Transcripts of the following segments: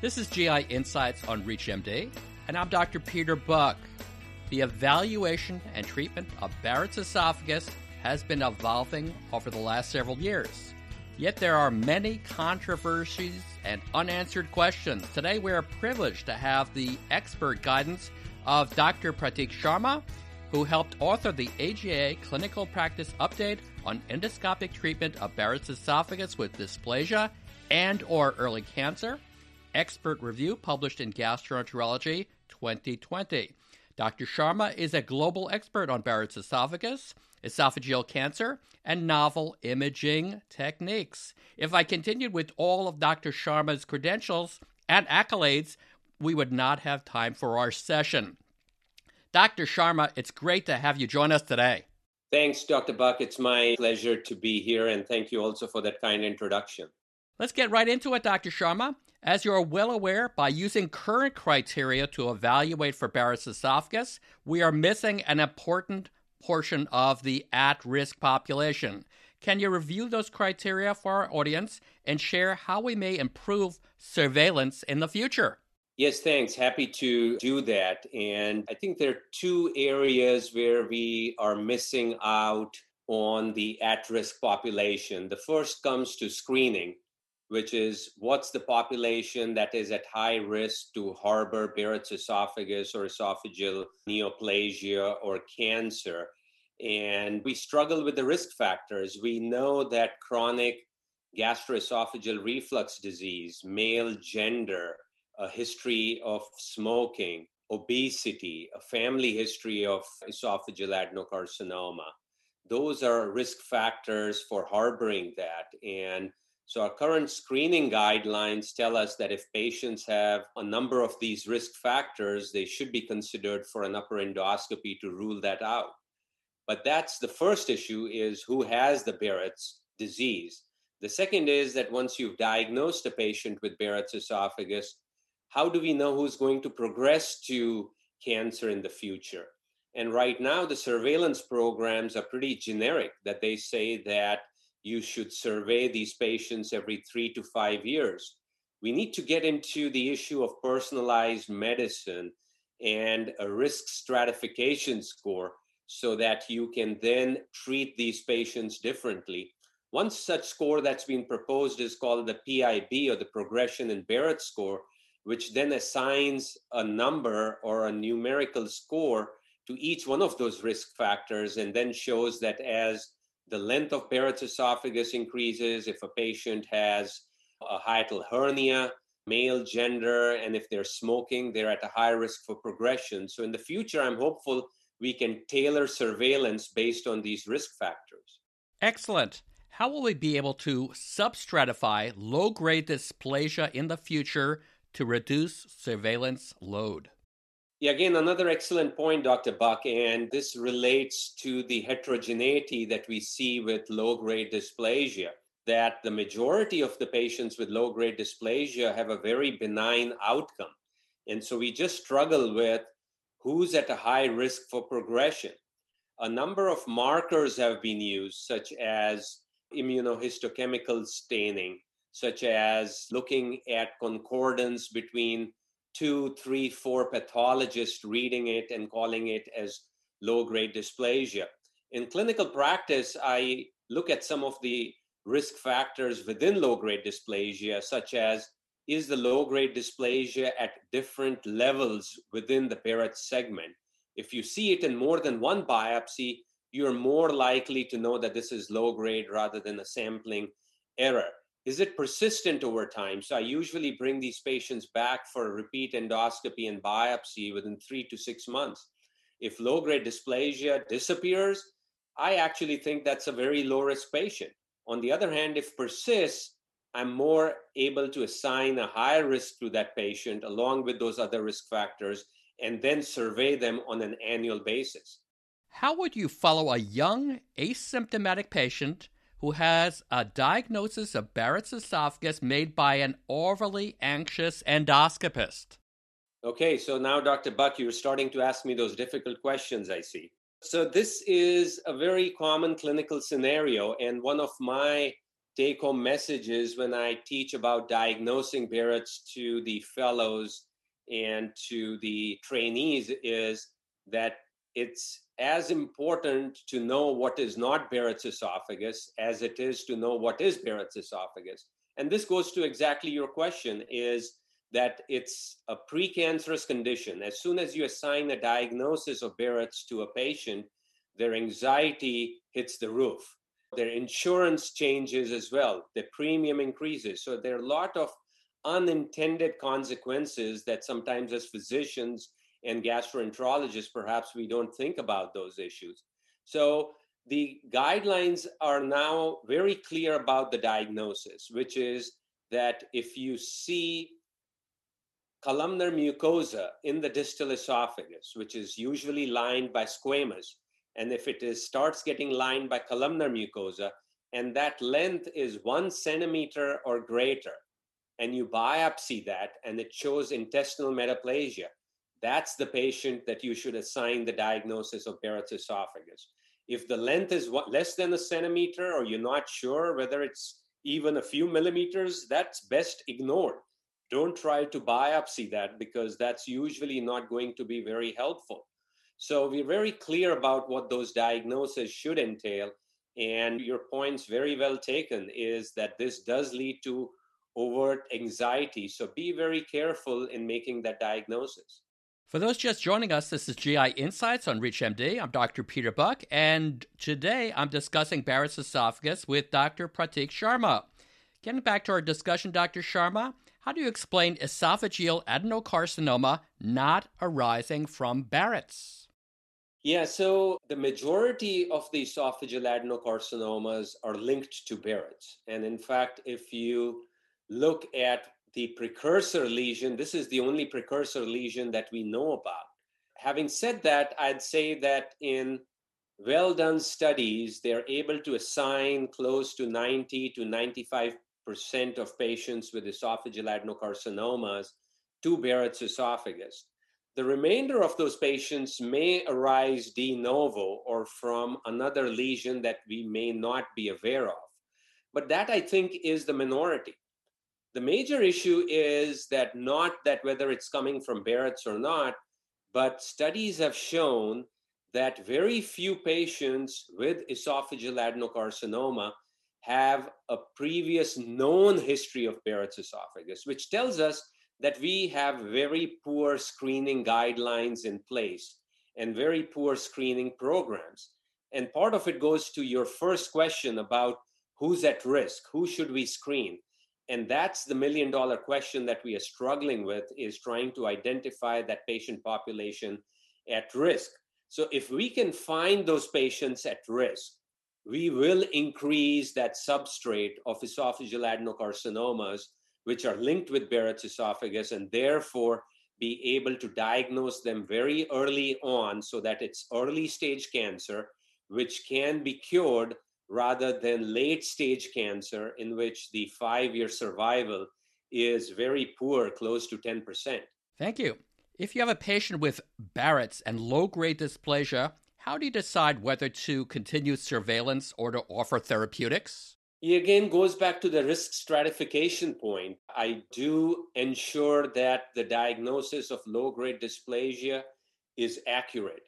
This is GI Insights on ReachMD, and I'm Dr. Peter Buck. The evaluation and treatment of Barrett's esophagus has been evolving over the last several years. Yet there are many controversies and unanswered questions. Today we are privileged to have the expert guidance of Dr. Prateek Sharma, who helped author the AGA Clinical Practice Update on endoscopic treatment of Barrett's esophagus with dysplasia and or early cancer expert review published in Gastroenterology 2020. Dr. Sharma is a global expert on Barrett's esophagus, esophageal cancer, and novel imaging techniques. If I continued with all of Dr. Sharma's credentials and accolades, we would not have time for our session. Dr. Sharma, it's great to have you join us today. Thanks, Dr. Buck. It's my pleasure to be here, and thank you also for that kind introduction. Let's get right into it, Dr. Sharma. As you're well aware, by using current criteria to evaluate for Barrett's esophagus, we are missing an important portion of the at risk population. Can you review those criteria for our audience and share how we may improve surveillance in the future? Yes, thanks. Happy to do that. And I think there are two areas where we are missing out on the at risk population. The first comes to screening which is what's the population that is at high risk to harbor Barrett's esophagus or esophageal neoplasia or cancer. And we struggle with the risk factors. We know that chronic gastroesophageal reflux disease, male gender, a history of smoking, obesity, a family history of esophageal adenocarcinoma. Those are risk factors for harboring that. And so, our current screening guidelines tell us that if patients have a number of these risk factors, they should be considered for an upper endoscopy to rule that out. But that's the first issue is who has the Barrett's disease. The second is that once you've diagnosed a patient with Barrett's esophagus, how do we know who's going to progress to cancer in the future? And right now, the surveillance programs are pretty generic, that they say that you should survey these patients every three to five years. We need to get into the issue of personalized medicine and a risk stratification score so that you can then treat these patients differently. One such score that's been proposed is called the PIB or the Progression in Barrett score, which then assigns a number or a numerical score to each one of those risk factors and then shows that as the length of Barrett's esophagus increases if a patient has a hiatal hernia, male gender, and if they're smoking, they're at a high risk for progression. So in the future, I'm hopeful we can tailor surveillance based on these risk factors. Excellent. How will we be able to substratify low grade dysplasia in the future to reduce surveillance load? Yeah, again, another excellent point, Dr. Buck, and this relates to the heterogeneity that we see with low grade dysplasia. That the majority of the patients with low grade dysplasia have a very benign outcome. And so we just struggle with who's at a high risk for progression. A number of markers have been used, such as immunohistochemical staining, such as looking at concordance between two, three, four pathologists reading it and calling it as low grade dysplasia. In clinical practice, I look at some of the risk factors within low grade dysplasia, such as is the low grade dysplasia at different levels within the Barrett segment? If you see it in more than one biopsy, you're more likely to know that this is low grade rather than a sampling error. Is it persistent over time? So I usually bring these patients back for repeat endoscopy and biopsy within three to six months. If low grade dysplasia disappears, I actually think that's a very low risk patient. On the other hand, if persists, I'm more able to assign a higher risk to that patient along with those other risk factors and then survey them on an annual basis. How would you follow a young asymptomatic patient who has a diagnosis of Barrett's esophagus made by an overly anxious endoscopist. Okay, so now, Dr. Buck, you're starting to ask me those difficult questions, I see. So, this is a very common clinical scenario, and one of my take home messages when I teach about diagnosing Barrett's to the fellows and to the trainees is that it's as important to know what is not Barrett's esophagus as it is to know what is Barrett's esophagus. And this goes to exactly your question is that it's a precancerous condition. As soon as you assign a diagnosis of Barrett's to a patient, their anxiety hits the roof. Their insurance changes as well. The premium increases. So there are a lot of unintended consequences that sometimes as physicians and gastroenterologists, perhaps we don't think about those issues. So the guidelines are now very clear about the diagnosis, which is that if you see columnar mucosa in the distal esophagus, which is usually lined by squamous, and if it is starts getting lined by columnar mucosa, and that length is one centimeter or greater, and you biopsy that and it shows intestinal metaplasia, that's the patient that you should assign the diagnosis of Barrett's esophagus. If the length is less than a centimeter or you're not sure whether it's even a few millimeters, that's best ignored. Don't try to biopsy that because that's usually not going to be very helpful. So we're very clear about what those diagnoses should entail. And your point's very well taken is that this does lead to overt anxiety. So be very careful in making that diagnosis. For those just joining us, this is GI Insights on ReachMD. I'm Dr. Peter Buck, and today I'm discussing Barrett's esophagus with Dr. Prateek Sharma. Getting back to our discussion, Dr. Sharma, how do you explain esophageal adenocarcinoma not arising from Barrett's? Yeah, so the majority of the esophageal adenocarcinomas are linked to Barrett's. And in fact, if you look at the precursor lesion, this is the only precursor lesion that we know about. Having said that, I'd say that in well done studies, they're able to assign close to 90 to 95% of patients with esophageal adenocarcinomas to Barrett's esophagus. The remainder of those patients may arise de novo or from another lesion that we may not be aware of. But that, I think, is the minority. The major issue is that not that whether it's coming from Barrett's or not, but studies have shown that very few patients with esophageal adenocarcinoma have a previous known history of Barrett's esophagus, which tells us that we have very poor screening guidelines in place and very poor screening programs. And part of it goes to your first question about who's at risk, who should we screen? And that's the million dollar question that we are struggling with is trying to identify that patient population at risk. So if we can find those patients at risk we will increase that substrate of esophageal adenocarcinomas which are linked with barrett's esophagus and therefore be able to diagnose them very early on so that it's early stage cancer which can be cured rather than late stage cancer in which the five year survival is very poor, close to 10%. Thank you. If you have a patient with Barrett's and low grade dysplasia, how do you decide whether to continue surveillance or to offer therapeutics? It again goes back to the risk stratification point. I do ensure that the diagnosis of low grade dysplasia is accurate.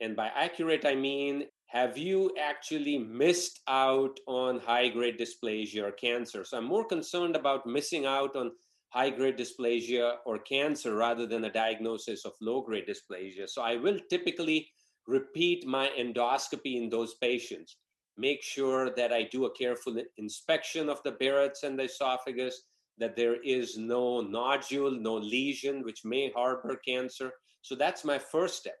And by accurate, I mean have you actually missed out on high grade dysplasia or cancer? So I'm more concerned about missing out on high grade dysplasia or cancer rather than a diagnosis of low grade dysplasia. So I will typically repeat my endoscopy in those patients, make sure that I do a careful inspection of the Barrett's and the esophagus, that there is no nodule, no lesion which may harbor cancer. So that's my first step.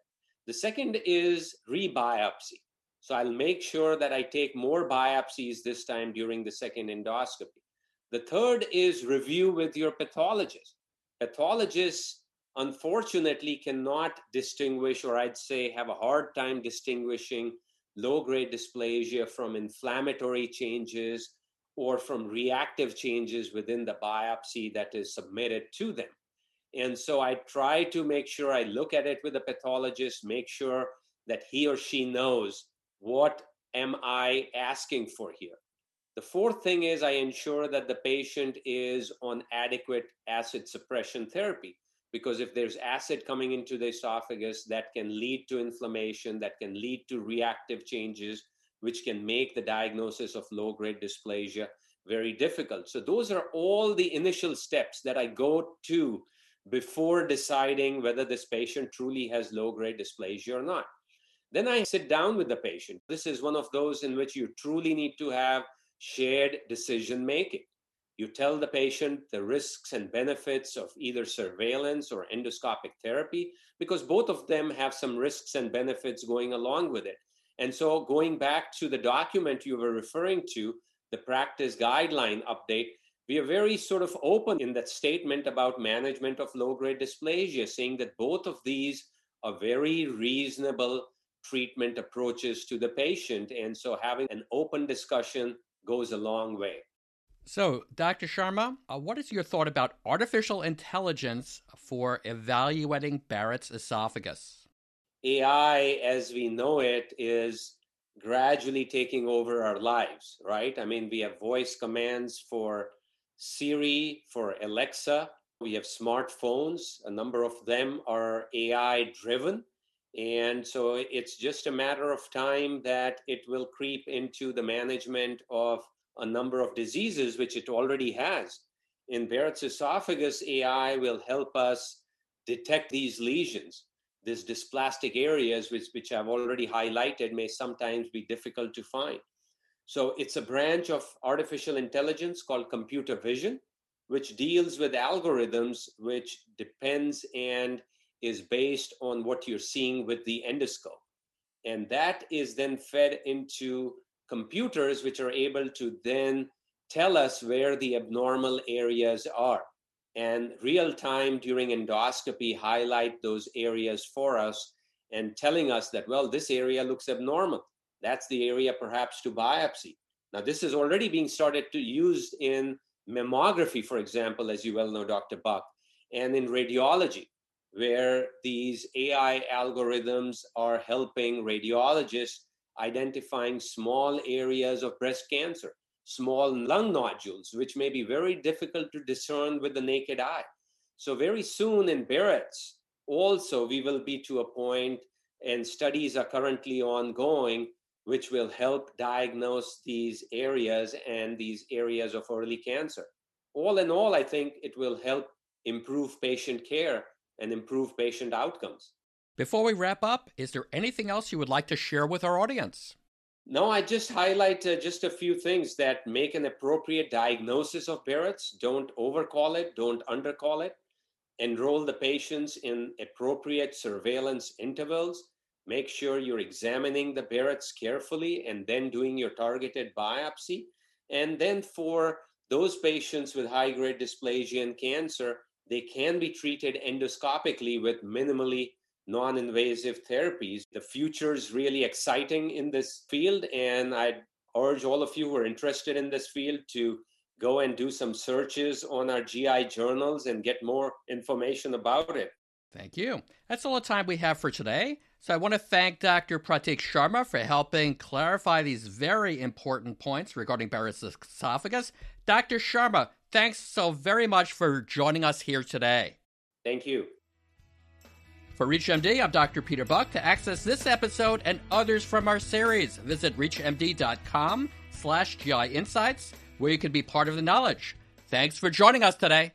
The second is rebiopsy. So I'll make sure that I take more biopsies this time during the second endoscopy. The third is review with your pathologist. Pathologists, unfortunately, cannot distinguish, or I'd say have a hard time distinguishing low grade dysplasia from inflammatory changes or from reactive changes within the biopsy that is submitted to them. And so I try to make sure I look at it with a pathologist, make sure that he or she knows what am I asking for here? The fourth thing is I ensure that the patient is on adequate acid suppression therapy because if there's acid coming into the esophagus, that can lead to inflammation, that can lead to reactive changes, which can make the diagnosis of low grade dysplasia very difficult. So, those are all the initial steps that I go to before deciding whether this patient truly has low grade dysplasia or not. Then I sit down with the patient. This is one of those in which you truly need to have shared decision making. You tell the patient the risks and benefits of either surveillance or endoscopic therapy because both of them have some risks and benefits going along with it. And so, going back to the document you were referring to, the practice guideline update, we are very sort of open in that statement about management of low grade dysplasia, saying that both of these are very reasonable treatment approaches to the patient. And so, having an open discussion goes a long way. So, Dr. Sharma, uh, what is your thought about artificial intelligence for evaluating Barrett's esophagus? AI, as we know it, is gradually taking over our lives, right? I mean, we have voice commands for Siri, for Alexa. We have smartphones. A number of them are AI driven. And so it's just a matter of time that it will creep into the management of a number of diseases, which it already has. In Barrett's esophagus, AI will help us detect these lesions. These dysplastic areas, which, which I've already highlighted, may sometimes be difficult to find. So it's a branch of artificial intelligence called computer vision, which deals with algorithms, which depends and is based on what you're seeing with the endoscope. And that is then fed into computers, which are able to then tell us where the abnormal areas are. And real time during endoscopy, highlight those areas for us and telling us that, well, this area looks abnormal. That's the area perhaps to biopsy. Now, this is already being started to use in mammography, for example, as you well know, Dr. Buck, and in radiology, where these AI algorithms are helping radiologists identifying small areas of breast cancer, small lung nodules, which may be very difficult to discern with the naked eye. So, very soon in Barrett's, also, we will be to a point, and studies are currently ongoing, which will help diagnose these areas and these areas of early cancer. All in all, I think it will help improve patient care and improve patient outcomes. Before we wrap up, is there anything else you would like to share with our audience? No, I just highlight uh, just a few things that make an appropriate diagnosis of Barrett's. Don't overcall it, don't undercall it. Enroll the patients in appropriate surveillance intervals. Make sure you're examining the Barrett's carefully and then doing your targeted biopsy. And then for those patients with high grade dysplasia and cancer, they can be treated endoscopically with minimally non invasive therapies. The future is really exciting in this field, and I urge all of you who are interested in this field to go and do some searches on our GI journals and get more information about it. Thank you. That's all the time we have for today. So I want to thank Dr. Prateek Sharma for helping clarify these very important points regarding Barrett's esophagus. Dr. Sharma, thanks so very much for joining us here today. Thank you. For ReachMD, I'm Dr. Peter Buck. To access this episode and others from our series, visit reachmd.com slash GI Insights, where you can be part of the knowledge. Thanks for joining us today.